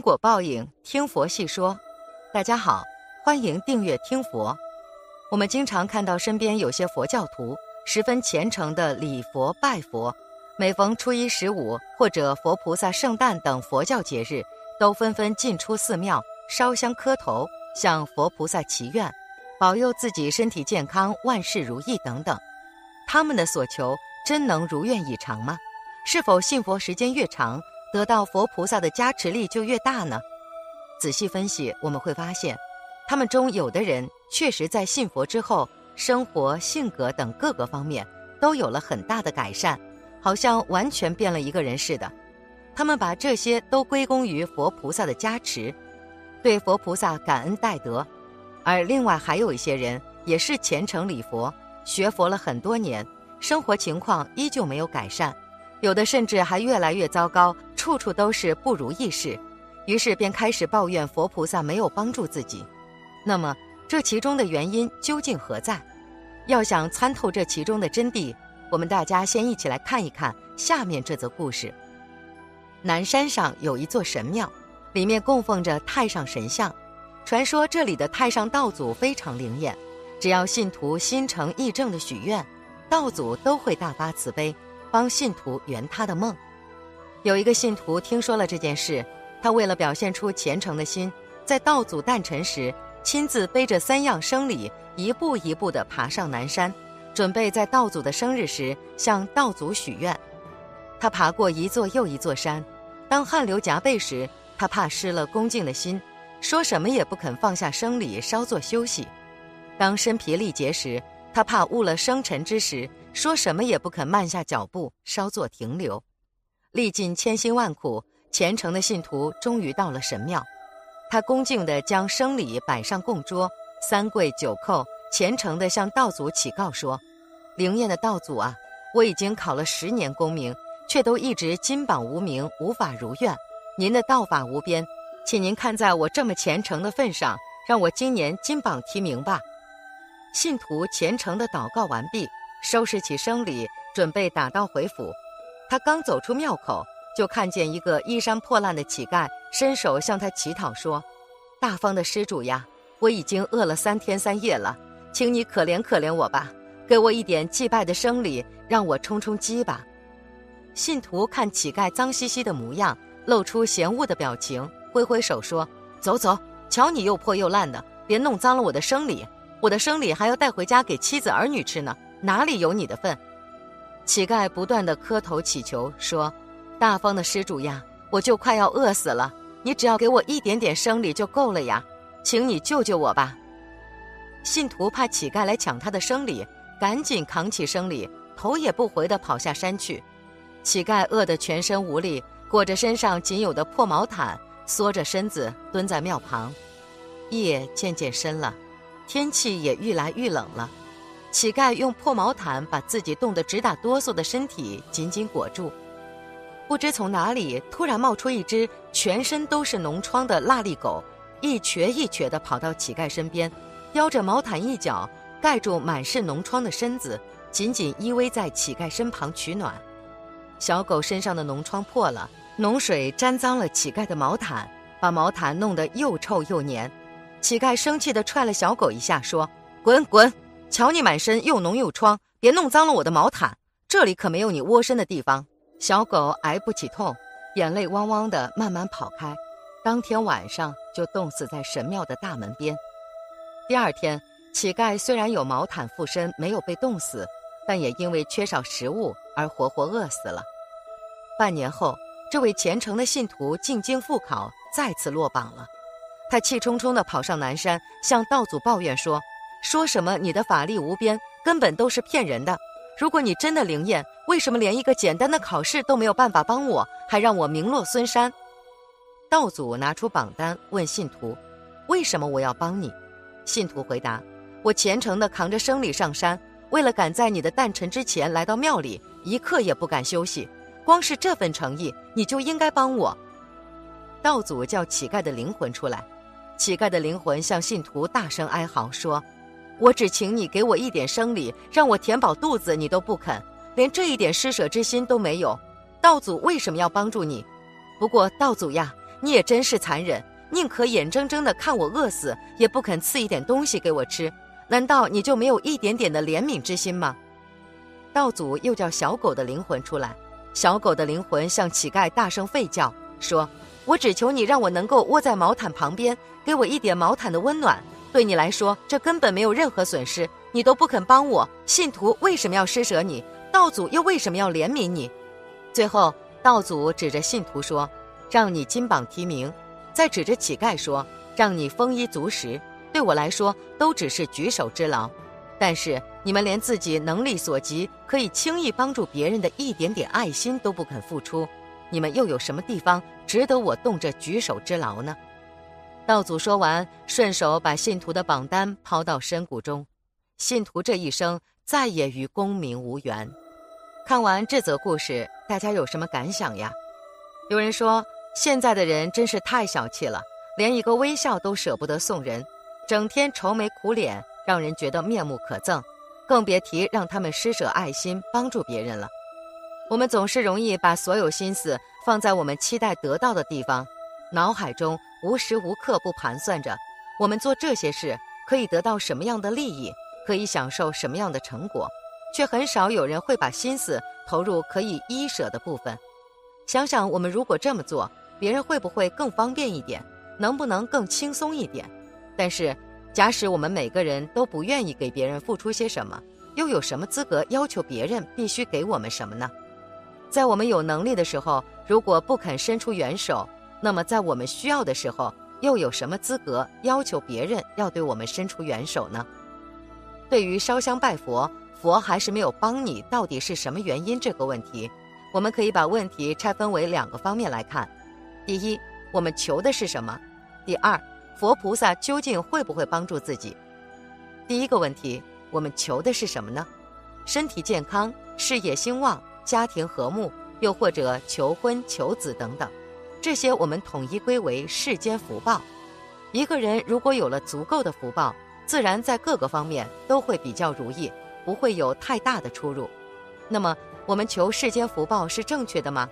因果报应，听佛细说。大家好，欢迎订阅听佛。我们经常看到身边有些佛教徒十分虔诚的礼佛拜佛，每逢初一十五或者佛菩萨圣诞等佛教节日，都纷纷进出寺庙烧香磕头，向佛菩萨祈愿，保佑自己身体健康、万事如意等等。他们的所求真能如愿以偿吗？是否信佛时间越长？得到佛菩萨的加持力就越大呢。仔细分析，我们会发现，他们中有的人确实在信佛之后，生活、性格等各个方面都有了很大的改善，好像完全变了一个人似的。他们把这些都归功于佛菩萨的加持，对佛菩萨感恩戴德。而另外还有一些人也是虔诚礼佛、学佛了很多年，生活情况依旧没有改善。有的甚至还越来越糟糕，处处都是不如意事，于是便开始抱怨佛菩萨没有帮助自己。那么，这其中的原因究竟何在？要想参透这其中的真谛，我们大家先一起来看一看下面这则故事。南山上有一座神庙，里面供奉着太上神像，传说这里的太上道祖非常灵验，只要信徒心诚意正的许愿，道祖都会大发慈悲。帮信徒圆他的梦。有一个信徒听说了这件事，他为了表现出虔诚的心，在道祖诞辰时，亲自背着三样生礼，一步一步地爬上南山，准备在道祖的生日时向道祖许愿。他爬过一座又一座山，当汗流浃背时，他怕失了恭敬的心，说什么也不肯放下生礼稍作休息；当身疲力竭时，他怕误了生辰之时。说什么也不肯慢下脚步，稍作停留。历尽千辛万苦，虔诚的信徒终于到了神庙。他恭敬地将生礼摆上供桌，三跪九叩，虔诚地向道祖祈告说：“灵验的道祖啊，我已经考了十年功名，却都一直金榜无名，无法如愿。您的道法无边，请您看在我这么虔诚的份上，让我今年金榜题名吧。”信徒虔诚地祷告完毕。收拾起生礼，准备打道回府。他刚走出庙口，就看见一个衣衫破烂的乞丐伸手向他乞讨，说：“大方的施主呀，我已经饿了三天三夜了，请你可怜可怜我吧，给我一点祭拜的生礼，让我充充饥吧。”信徒看乞丐脏兮兮的模样，露出嫌恶的表情，挥挥手说：“走走，瞧你又破又烂的，别弄脏了我的生礼，我的生礼还要带回家给妻子儿女吃呢。”哪里有你的份？乞丐不断的磕头祈求说：“大方的施主呀，我就快要饿死了，你只要给我一点点生礼就够了呀，请你救救我吧。”信徒怕乞丐来抢他的生礼，赶紧扛起生礼，头也不回的跑下山去。乞丐饿得全身无力，裹着身上仅有的破毛毯，缩着身子蹲在庙旁。夜渐渐深了，天气也愈来愈冷了。乞丐用破毛毯把自己冻得直打哆嗦的身体紧紧裹住，不知从哪里突然冒出一只全身都是脓疮的腊力狗，一瘸一瘸地跑到乞丐身边，叼着毛毯一角盖住满是脓疮的身子，紧紧依偎在乞丐身旁取暖。小狗身上的脓疮破了，脓水沾脏了乞丐的毛毯，把毛毯弄得又臭又黏。乞丐生气地踹了小狗一下，说：“滚滚！”瞧你满身又脓又疮，别弄脏了我的毛毯。这里可没有你窝身的地方。小狗挨不起痛，眼泪汪汪的慢慢跑开。当天晚上就冻死在神庙的大门边。第二天，乞丐虽然有毛毯附身，没有被冻死，但也因为缺少食物而活活饿死了。半年后，这位虔诚的信徒进京复考，再次落榜了。他气冲冲地跑上南山，向道祖抱怨说。说什么你的法力无边，根本都是骗人的。如果你真的灵验，为什么连一个简单的考试都没有办法帮我，还让我名落孙山？道祖拿出榜单问信徒：“为什么我要帮你？”信徒回答：“我虔诚地扛着生礼上山，为了赶在你的诞辰之前来到庙里，一刻也不敢休息。光是这份诚意，你就应该帮我。”道祖叫乞丐的灵魂出来，乞丐的灵魂向信徒大声哀嚎说。我只请你给我一点生理，让我填饱肚子，你都不肯，连这一点施舍之心都没有。道祖为什么要帮助你？不过道祖呀，你也真是残忍，宁可眼睁睁的看我饿死，也不肯赐一点东西给我吃。难道你就没有一点点的怜悯之心吗？道祖又叫小狗的灵魂出来，小狗的灵魂向乞丐大声吠叫，说：“我只求你让我能够窝在毛毯旁边，给我一点毛毯的温暖。对你来说，这根本没有任何损失，你都不肯帮我，信徒为什么要施舍你？道祖又为什么要怜悯你？”最后，道祖指着信徒说：“让你金榜题名。”再指着乞丐说：“让你丰衣足食。”对我来说，都只是举手之劳，但是你们连自己能力所及，可以轻易帮助别人的一点点爱心都不肯付出，你们又有什么地方值得我动这举手之劳呢？道祖说完，顺手把信徒的榜单抛到深谷中，信徒这一生再也与功名无缘。看完这则故事，大家有什么感想呀？有人说，现在的人真是太小气了，连一个微笑都舍不得送人。整天愁眉苦脸，让人觉得面目可憎，更别提让他们施舍爱心帮助别人了。我们总是容易把所有心思放在我们期待得到的地方，脑海中无时无刻不盘算着我们做这些事可以得到什么样的利益，可以享受什么样的成果，却很少有人会把心思投入可以依舍的部分。想想我们如果这么做，别人会不会更方便一点？能不能更轻松一点？但是，假使我们每个人都不愿意给别人付出些什么，又有什么资格要求别人必须给我们什么呢？在我们有能力的时候，如果不肯伸出援手，那么在我们需要的时候，又有什么资格要求别人要对我们伸出援手呢？对于烧香拜佛，佛还是没有帮你，到底是什么原因？这个问题，我们可以把问题拆分为两个方面来看：第一，我们求的是什么？第二。佛菩萨究竟会不会帮助自己？第一个问题，我们求的是什么呢？身体健康、事业兴旺、家庭和睦，又或者求婚、求子等等，这些我们统一归为世间福报。一个人如果有了足够的福报，自然在各个方面都会比较如意，不会有太大的出入。那么，我们求世间福报是正确的吗？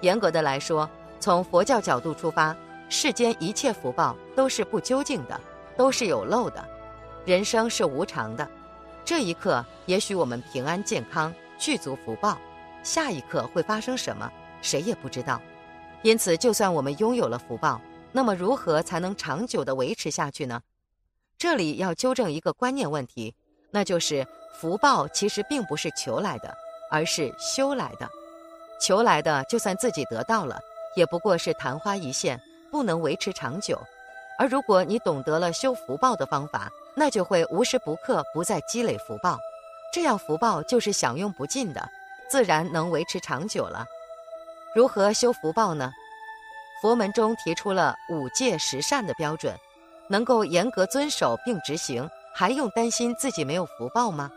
严格的来说，从佛教角度出发。世间一切福报都是不究竟的，都是有漏的，人生是无常的。这一刻，也许我们平安健康，具足福报；下一刻会发生什么，谁也不知道。因此，就算我们拥有了福报，那么如何才能长久的维持下去呢？这里要纠正一个观念问题，那就是福报其实并不是求来的，而是修来的。求来的，就算自己得到了，也不过是昙花一现。不能维持长久，而如果你懂得了修福报的方法，那就会无时不刻不再积累福报，这样福报就是享用不尽的，自然能维持长久了。如何修福报呢？佛门中提出了五戒十善的标准，能够严格遵守并执行，还用担心自己没有福报吗？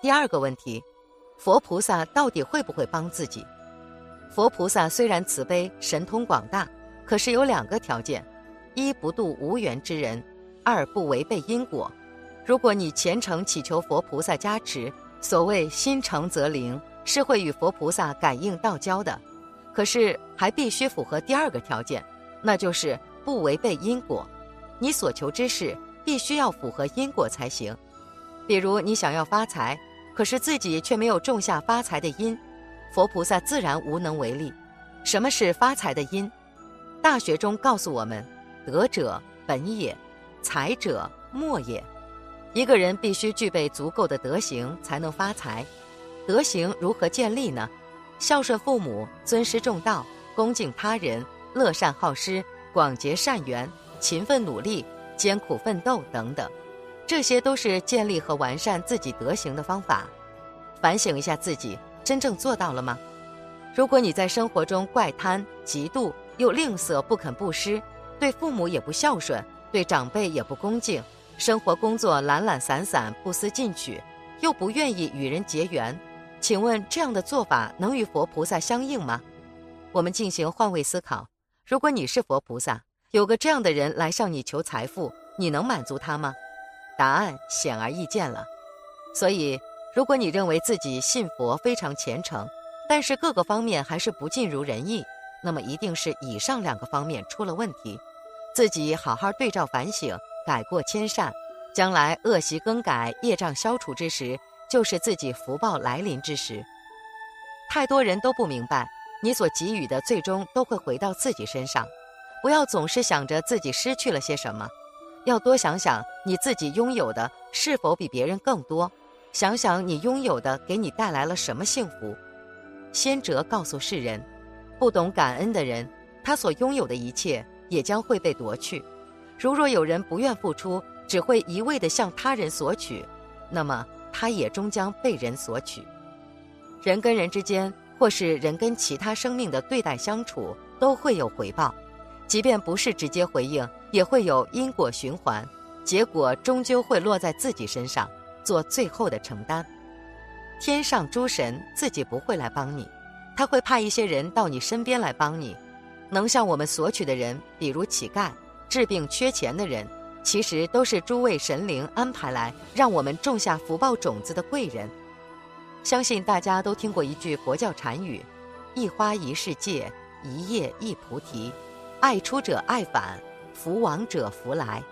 第二个问题，佛菩萨到底会不会帮自己？佛菩萨虽然慈悲神通广大，可是有两个条件：一不度无缘之人；二不违背因果。如果你虔诚祈求佛菩萨加持，所谓心诚则灵，是会与佛菩萨感应道交的。可是还必须符合第二个条件，那就是不违背因果。你所求之事必须要符合因果才行。比如你想要发财，可是自己却没有种下发财的因。佛菩萨自然无能为力。什么是发财的因？大学中告诉我们：德者本也，财者末也。一个人必须具备足够的德行，才能发财。德行如何建立呢？孝顺父母，尊师重道，恭敬他人，乐善好施，广结善缘，勤奋努力，艰苦奋斗等等，这些都是建立和完善自己德行的方法。反省一下自己。真正做到了吗？如果你在生活中怪贪、嫉妒，又吝啬不肯布施，对父母也不孝顺，对长辈也不恭敬，生活工作懒懒散散、不思进取，又不愿意与人结缘，请问这样的做法能与佛菩萨相应吗？我们进行换位思考：如果你是佛菩萨，有个这样的人来向你求财富，你能满足他吗？答案显而易见了。所以。如果你认为自己信佛非常虔诚，但是各个方面还是不尽如人意，那么一定是以上两个方面出了问题。自己好好对照反省，改过迁善，将来恶习更改、业障消除之时，就是自己福报来临之时。太多人都不明白，你所给予的最终都会回到自己身上。不要总是想着自己失去了些什么，要多想想你自己拥有的是否比别人更多，想想你拥有的给你带来了什么幸福。先哲告诉世人，不懂感恩的人，他所拥有的一切也将会被夺去。如若有人不愿付出，只会一味地向他人索取，那么他也终将被人索取。人跟人之间，或是人跟其他生命的对待相处，都会有回报。即便不是直接回应，也会有因果循环，结果终究会落在自己身上，做最后的承担。天上诸神自己不会来帮你，他会派一些人到你身边来帮你。能向我们索取的人，比如乞丐、治病缺钱的人，其实都是诸位神灵安排来让我们种下福报种子的贵人。相信大家都听过一句佛教禅语：“一花一世界，一叶一菩提。”爱出者爱返，福往者福来。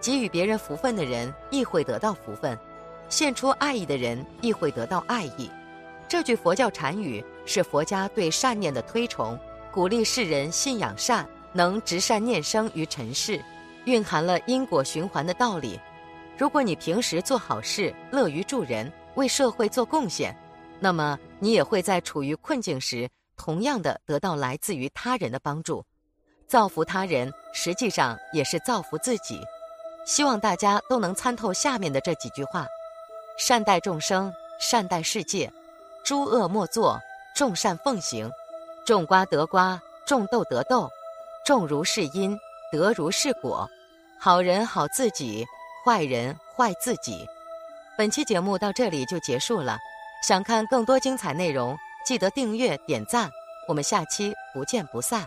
给予别人福分的人，亦会得到福分；献出爱意的人，亦会得到爱意。这句佛教禅语是佛家对善念的推崇，鼓励世人信仰善，能执善念生于尘世，蕴含了因果循环的道理。如果你平时做好事，乐于助人，为社会做贡献，那么你也会在处于困境时，同样的得到来自于他人的帮助。造福他人，实际上也是造福自己。希望大家都能参透下面的这几句话：善待众生，善待世界；诸恶莫作，众善奉行；种瓜得瓜，种豆得豆；种如是因，得如是果。好人好自己，坏人坏自己。本期节目到这里就结束了。想看更多精彩内容，记得订阅点赞。我们下期不见不散。